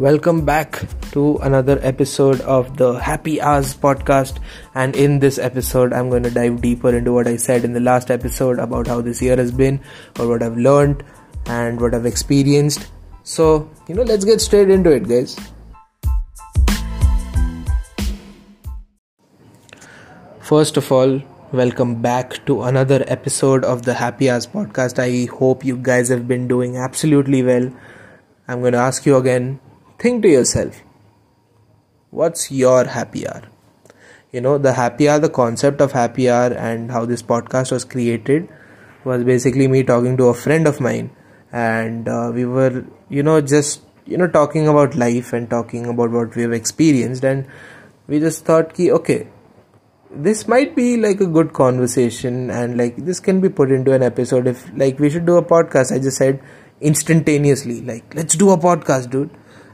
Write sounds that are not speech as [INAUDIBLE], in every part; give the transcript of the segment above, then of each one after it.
Welcome back to another episode of the Happy Hours podcast. And in this episode, I'm going to dive deeper into what I said in the last episode about how this year has been, or what I've learned, and what I've experienced. So, you know, let's get straight into it, guys. First of all, welcome back to another episode of the Happy Hours podcast. I hope you guys have been doing absolutely well. I'm going to ask you again think to yourself what's your happy hour? You know, the happy hour, the concept of happy hour, and how this podcast was created was basically me talking to a friend of mine, and uh, we were, you know, just you know talking about life and talking about what we have experienced, and we just thought, ki, okay, this might be like a good conversation and like this can be put into an episode. If like we should do a podcast i just said instantaneously like let's do a podcast dude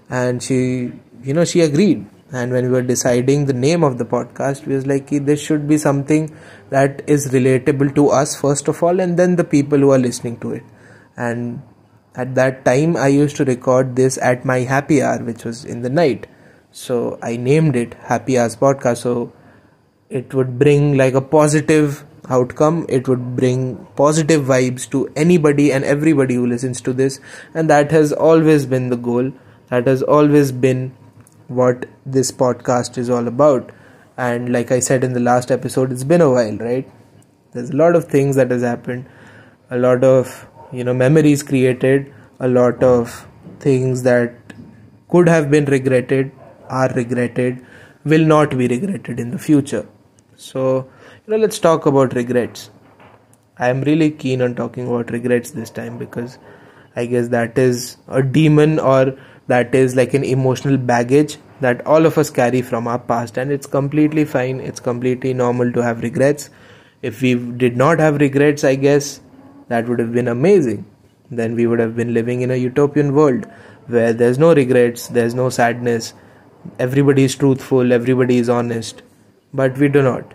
and she you know she agreed. And when we were deciding the name of the podcast we was like this should be something that is relatable to us first of all and then the people who are listening to it. And at that time i used to record this at my happy hour which was in the night. So i named it happy hours podcast. So it would bring like a positive outcome. It would bring positive vibes to anybody and everybody who listens to this. And that has always been the goal that has always been what this podcast is all about. And like i said in the last episode it's been a while right? There's a lot of things that has happened a lot of you know memories created a lot of things that could have been regretted are regretted will not be regretted in the future. So, you know, let's talk about regrets. I am really keen on talking about regrets this time because I guess that is a demon or that is like an emotional baggage that all of us carry from our past, and it's completely fine, it's completely normal to have regrets. If we did not have regrets, I guess that would have been amazing. Then we would have been living in a utopian world where there's no regrets, there's no sadness, everybody is truthful, everybody is honest, but we do not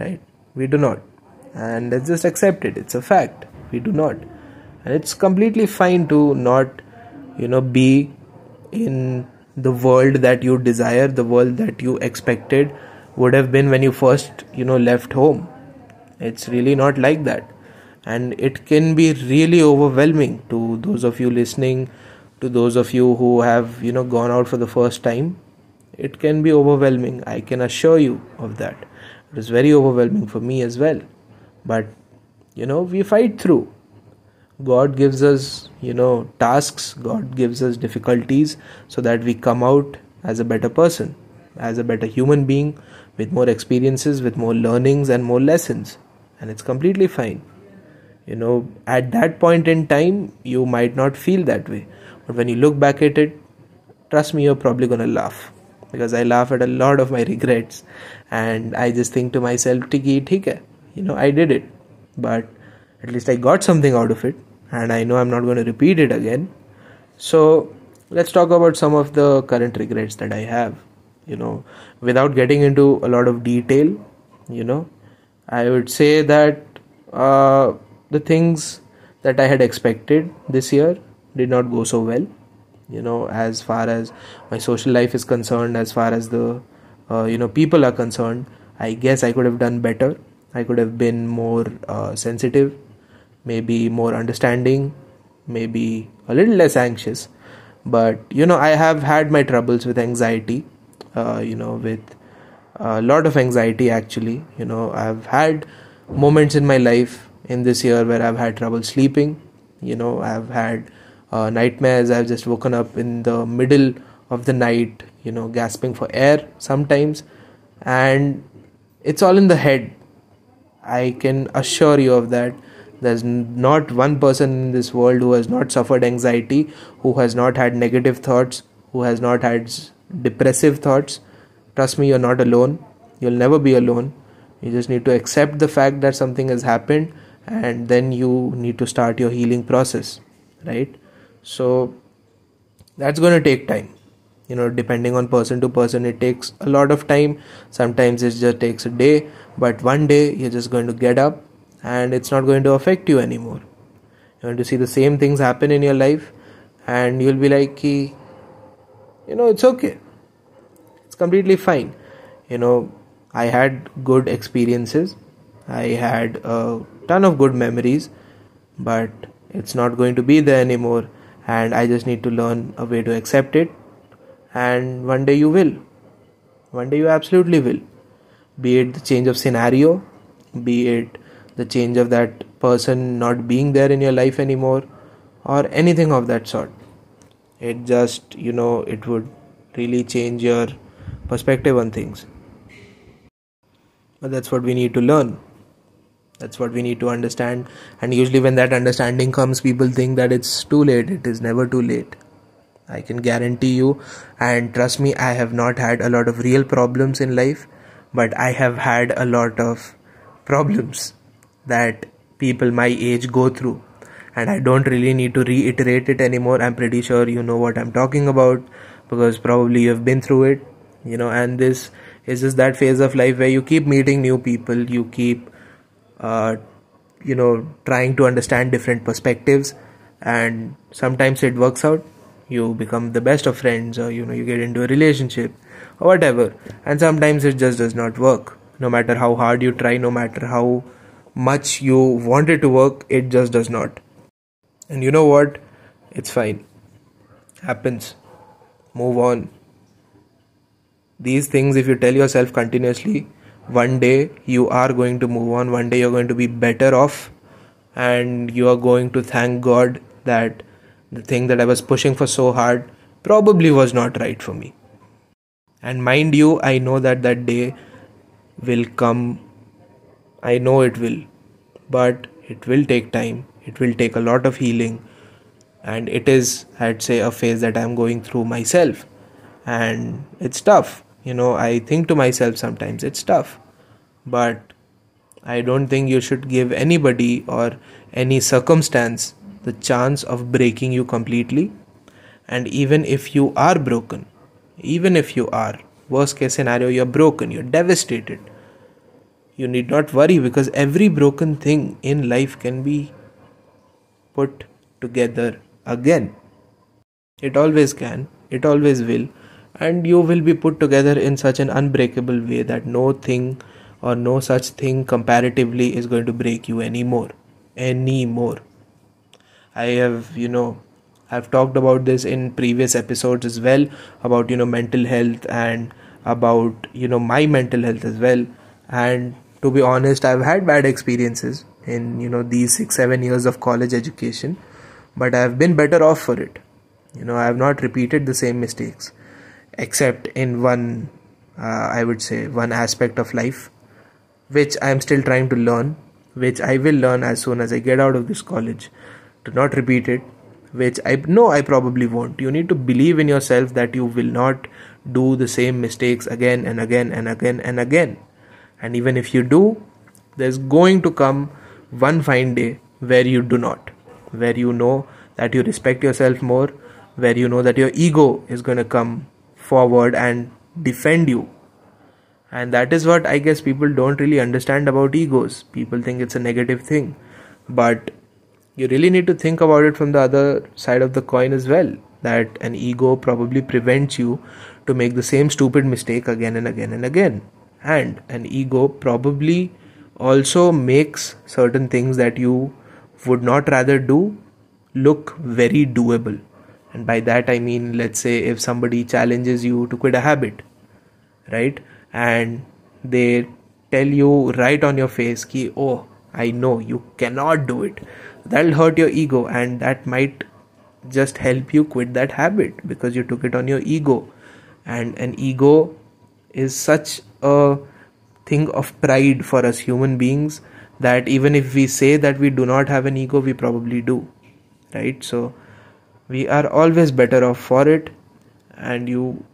right? We do not. And let's just accept it. It's a fact. We do not. And it's completely fine to not you know be in the world that you desire the world that you expected would have been when you first you know left home. It's really not like that. And it can be really overwhelming to those of you listening to those of you who have you know gone out for the first time. It can be overwhelming i can assure you of that. It was very overwhelming for me as well. But you know we fight through god gives us you know tasks god gives us difficulties so that we come out as a better person as a better human being with more experiences with more learnings and more lessons. And it's completely fine. You know at that point in time you might not feel that way. But when you look back at it trust me you're probably to laugh. Because I laugh at a lot of my regrets. And I just think to myself, Tiki, hai. you know, I did it, but at least I got something out of it and I know I'm not going to repeat it again. So let's talk about some of the current regrets that I have, you know, without getting into a lot of detail, you know, I would say that uh, the things that I had expected this year did not go so well you know as far as my social life is concerned as far as the uh, you know people are concerned. I guess i could have done better. I could have been more uh, sensitive maybe more understanding maybe a little less anxious. But you know i have had my troubles with anxiety uh, you know with a lot of anxiety actually. You know i've had moments in my life in this year where i've had trouble sleeping. You know i've had uh, nightmares. I've just woken up in the middle of the night you know gasping for air sometimes. And it's all in the head. I can assure you of that there's not one person in this world who has not suffered anxiety who has not had negative thoughts who has not had depressive thoughts. Trust me you're not alone. You'll never be alone. You just need to accept the fact that something has happened and then you need to start your healing process right? So that's going to take time. You know depending on person to person it takes a lot of time. Sometimes it just takes a day but one day you're just going to get up and it's not going to affect you anymore. You're going to see the same things happen in your life and you'll be like you know it's okay. It's completely fine. You know i had good experiences. I had a ton of good memories but it's not going to be there anymore and i just need to learn a way to accept it and one day you will. One day you absolutely will. Be it the change of scenario be it the change of that person not being there in your life anymore or anything of that sort. It just you know it would really change your perspective on things. But that's what we need to learn. That's what we need to understand. And usually when that understanding comes people think that it's too late. It is never too late. I can guarantee you and trust me i have not had a lot of real problems in life but i have had a lot of problems that people my age go through and I don't really need to reiterate it anymore. I'm pretty sure you know what I'm talking about because probably you've been through it, you know, and this is just that phase of life where you keep meeting new people, you keep, uh, you know, trying to understand different perspectives, and sometimes it works out. You become the best of friends, or you know, you get into a relationship, or whatever, and sometimes it just does not work. No matter how hard you try, no matter how much you want it to work, it just does not. And you know what? It's fine. Happens. Move on. These things, if you tell yourself continuously, one day you are going to move on, one day you're going to be better off, and you are going to thank God that the thing that I was pushing for so hard probably was not right for me. And mind you, I know that that day will come. I know it will. But it will take time. It will take a lot of healing. And it is i'd say a phase that i'm going through myself. And it's tough. You know i think to myself sometimes it's tough. But i don't think you should give anybody or any circumstance the chance of breaking you completely. And even if you are broken even if you are worst case scenario you're broken you're devastated you need not worry because every broken thing in life can be put together again. It always can, it always will, and you will be put together in such an unbreakable way that no thing or no such thing comparatively is going to break you anymore. Anymore. I have, you know, I've talked about this in previous episodes as well about, you know, mental health and about, you know, my mental health as well. And to be honest, I've had bad experiences in you know these 6 7 years of college education but i have been better off for it. You know i have not repeated the same mistakes except in one uh, i would say one aspect of life which i am still trying to learn which i will learn as soon as i get out of this college. To not repeat it which i know i probably won't. You need to believe in yourself that you will not do the same mistakes again and again and again and again and even if you do there's going to come one fine day where you do not, where you know that you respect yourself more, where you know that your ego is going to come forward and defend you. And that is what I guess people don't really understand about egos. People think it's a negative thing. But you really need to think about it from the other side of the coin as well. That an ego probably prevents you to make the same stupid mistake again and again and again. And an ego probably also makes certain things that you would not rather do look very doable. And by that i mean let's say if somebody challenges you to quit a habit right? And they tell you right on your face ki oh i know you cannot do it. That'll hurt your ego and that might just help you quit that habit because you took it on your ego. And an ego is such a thing of pride for us human beings that even if we say that we do not have an ego we probably do right? So we are always better off for it and you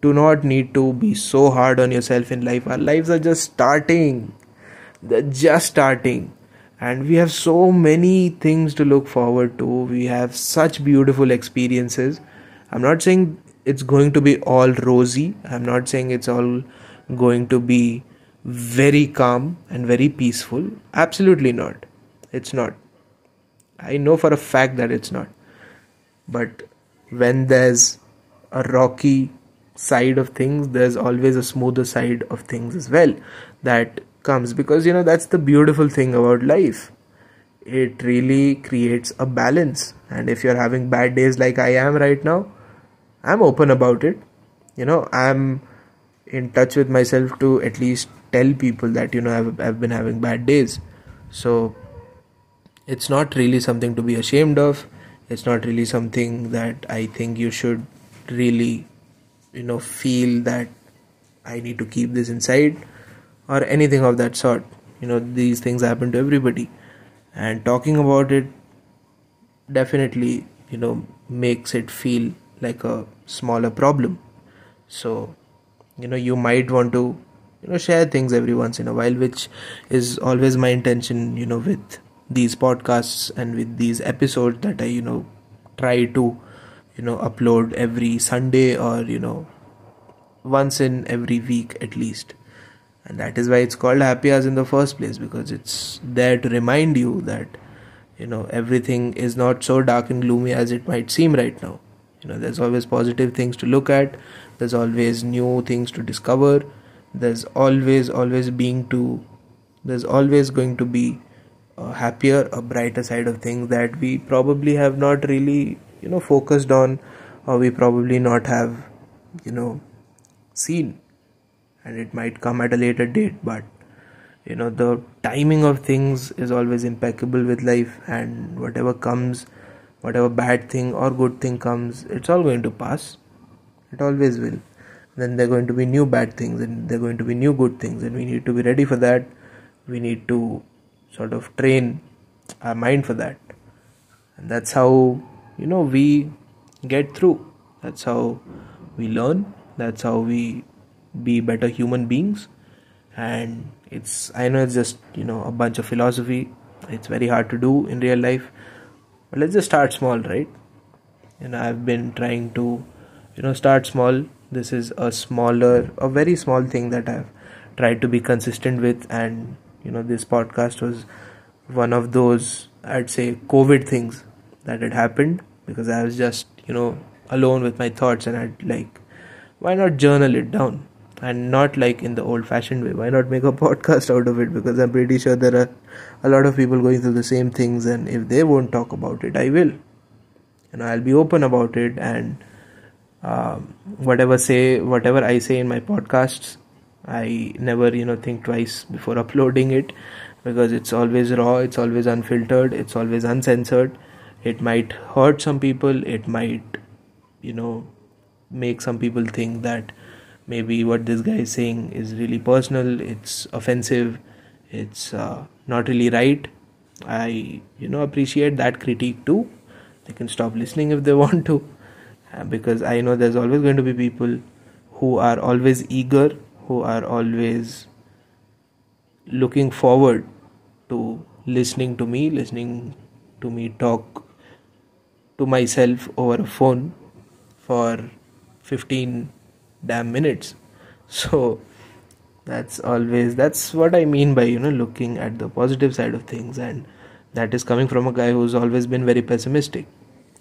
do not need to be so hard on yourself in life. Our lives are just starting. They're just starting. And we have so many things to look forward to. We have such beautiful experiences. I'm not saying it's going to be all rosy. I'm not saying it's all going to be very calm and very peaceful? Absolutely not. It's not. I know for a fact that it's not. But when there's a rocky side of things there's always a smoother side of things as well that comes because you know that's the beautiful thing about life it really creates a balance and if you're having bad days like i am right now i'm open about it you know i'm in touch with myself to at least tell people that you know I've, I've been having bad days. So it's not really something to be ashamed of. It's not really something that i think you should really you know feel that i need to keep this inside or anything of that sort. You know these things happen to everybody. And talking about it definitely you know makes it feel like a smaller problem. So you know you might want to you know share things every once in a while which is always my intention you know with these podcasts and with these episodes that I you know try to you know upload every Sunday or you know once in every week at least. And that is why it's called happy hours in the first place because it's there to remind you that you know everything is not so dark and gloomy as it might seem right now you know there's always positive things to look at. There's always new things to discover. There's always always being to there's always going to be a happier a brighter side of things that we probably have not really you know focused on or we probably not have you know seen. And it might come at a later date but you know the timing of things is always impeccable with life. And whatever comes whatever bad thing or good thing comes it's all going to pass. It always will. Then there are going to be new bad things and there are going to be new good things and we need to be ready for that. We need to sort of train our mind for that. And that's how you know we get through. That's how we learn. That's how we be better human beings. And it's i know it's just you know a bunch of philosophy. It's very hard to do in real life but let's just start small right? And i've been trying to you know start small. This is a smaller a very small thing that i've tried to be consistent with. And you know this podcast was one of those i'd say covid things that had happened because i was just you know alone with my thoughts and i'd like why not journal it down? And not like in the old fashioned way. Why not make a [LAUGHS] podcast out of it? Because i'm pretty sure there are a lot of people going through the same things and if they won't talk about it i will and i'll be open about it and um, whatever say whatever I say in my podcasts, I never you know think twice before [LAUGHS] uploading it because it's always raw, it's always unfiltered, it's always uncensored. It might hurt some people, it might you know make some people think that maybe what this guy is saying is really personal, it's offensive, it's uh, not really right. I you know appreciate that critique too. They can stop listening if they [LAUGHS] want to uh, because I know there's always going to be people who are always eager, who are always looking forward to listening to me, listening to me talk to myself over a phone for 15 damn minutes. [LAUGHS] So that's always that's what I mean by you know looking at the positive side of things. And that is coming from a guy who's always been very pessimistic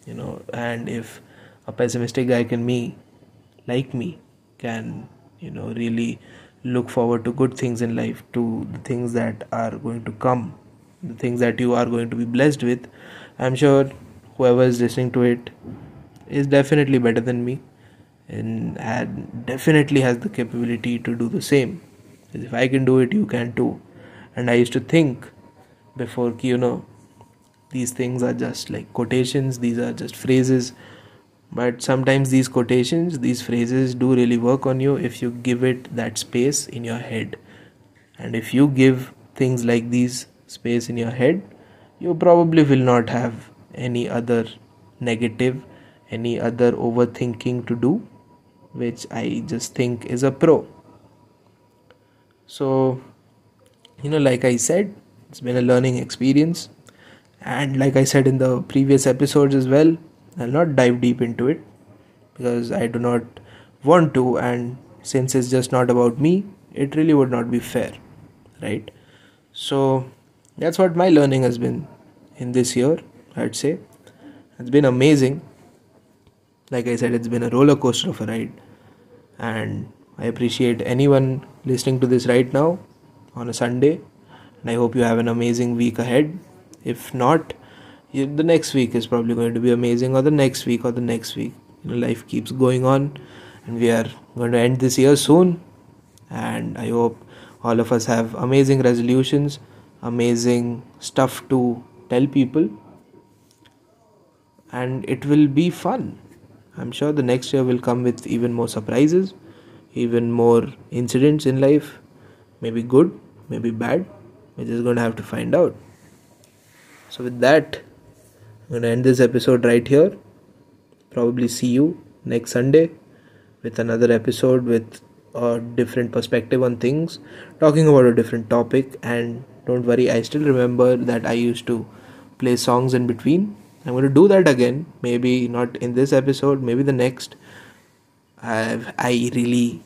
you know. And if a pessimistic guy can me like me can you know really look forward to good things in life to the things that are going to come the things that you are going to be blessed with i'm sure whoever is listening to it is definitely better than me and, and definitely has the capability to do the same if i can do it you can too. And i used to think before you know these things are just like quotations these are just phrases. But sometimes these quotations these phrases do really work on you if you give it that space in your head. And if you give things like these space in your head you probably will not have any other negative any other overthinking to do which i just think is a pro so you know like i said it's been a learning experience and like i said in the previous episodes as well I'll not dive deep into it because I do not want to, and since it's just not about me, it really would not be fair, right? So that's what my learning has been in this year, I'd say. It's been amazing. like I said, it's been a roller coaster of a ride. And I appreciate anyone listening to this right now on a Sunday. And I hope you have an amazing week ahead. If not, the next week is probably going to be amazing, or the next week, or the next week. You know, life keeps going on, and we are going to end this year soon. And I hope all of us have amazing resolutions, amazing stuff to tell people, and it will be fun. I'm sure the next year will come with even more surprises, even more incidents in life, maybe good, maybe bad. We're just going to have to find out. So, with that, I'm going to end this episode right here. Probably see you next Sunday with another episode with a different perspective on things, talking about a different topic. And don't worry, I still remember that I used to play songs in between I'm going to do that again. Maybe not in this episode, maybe the next. I've, I really,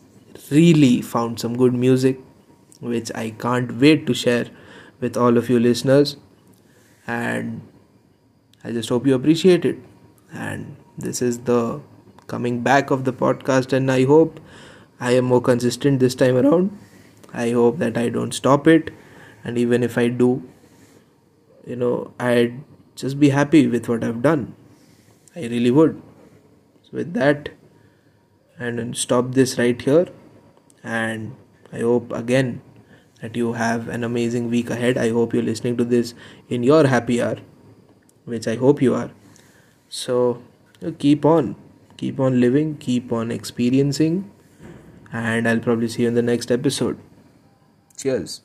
really found some good music, which I can't wait to share with all of you listeners. And I just hope you appreciate it. And this is the coming back of the podcast, and I hope I am more consistent this time around. I hope that I don't stop it, and even if I do, you know, I'd just be happy with what I've done. I really would. So, with that, and stop this right here. And I hope again that you have an amazing week ahead. I hope you're listening to this in your happy hour, which I hope you are. So, keep on, keep on living, keep on experiencing, and I'll probably see you in the next episode. Cheers.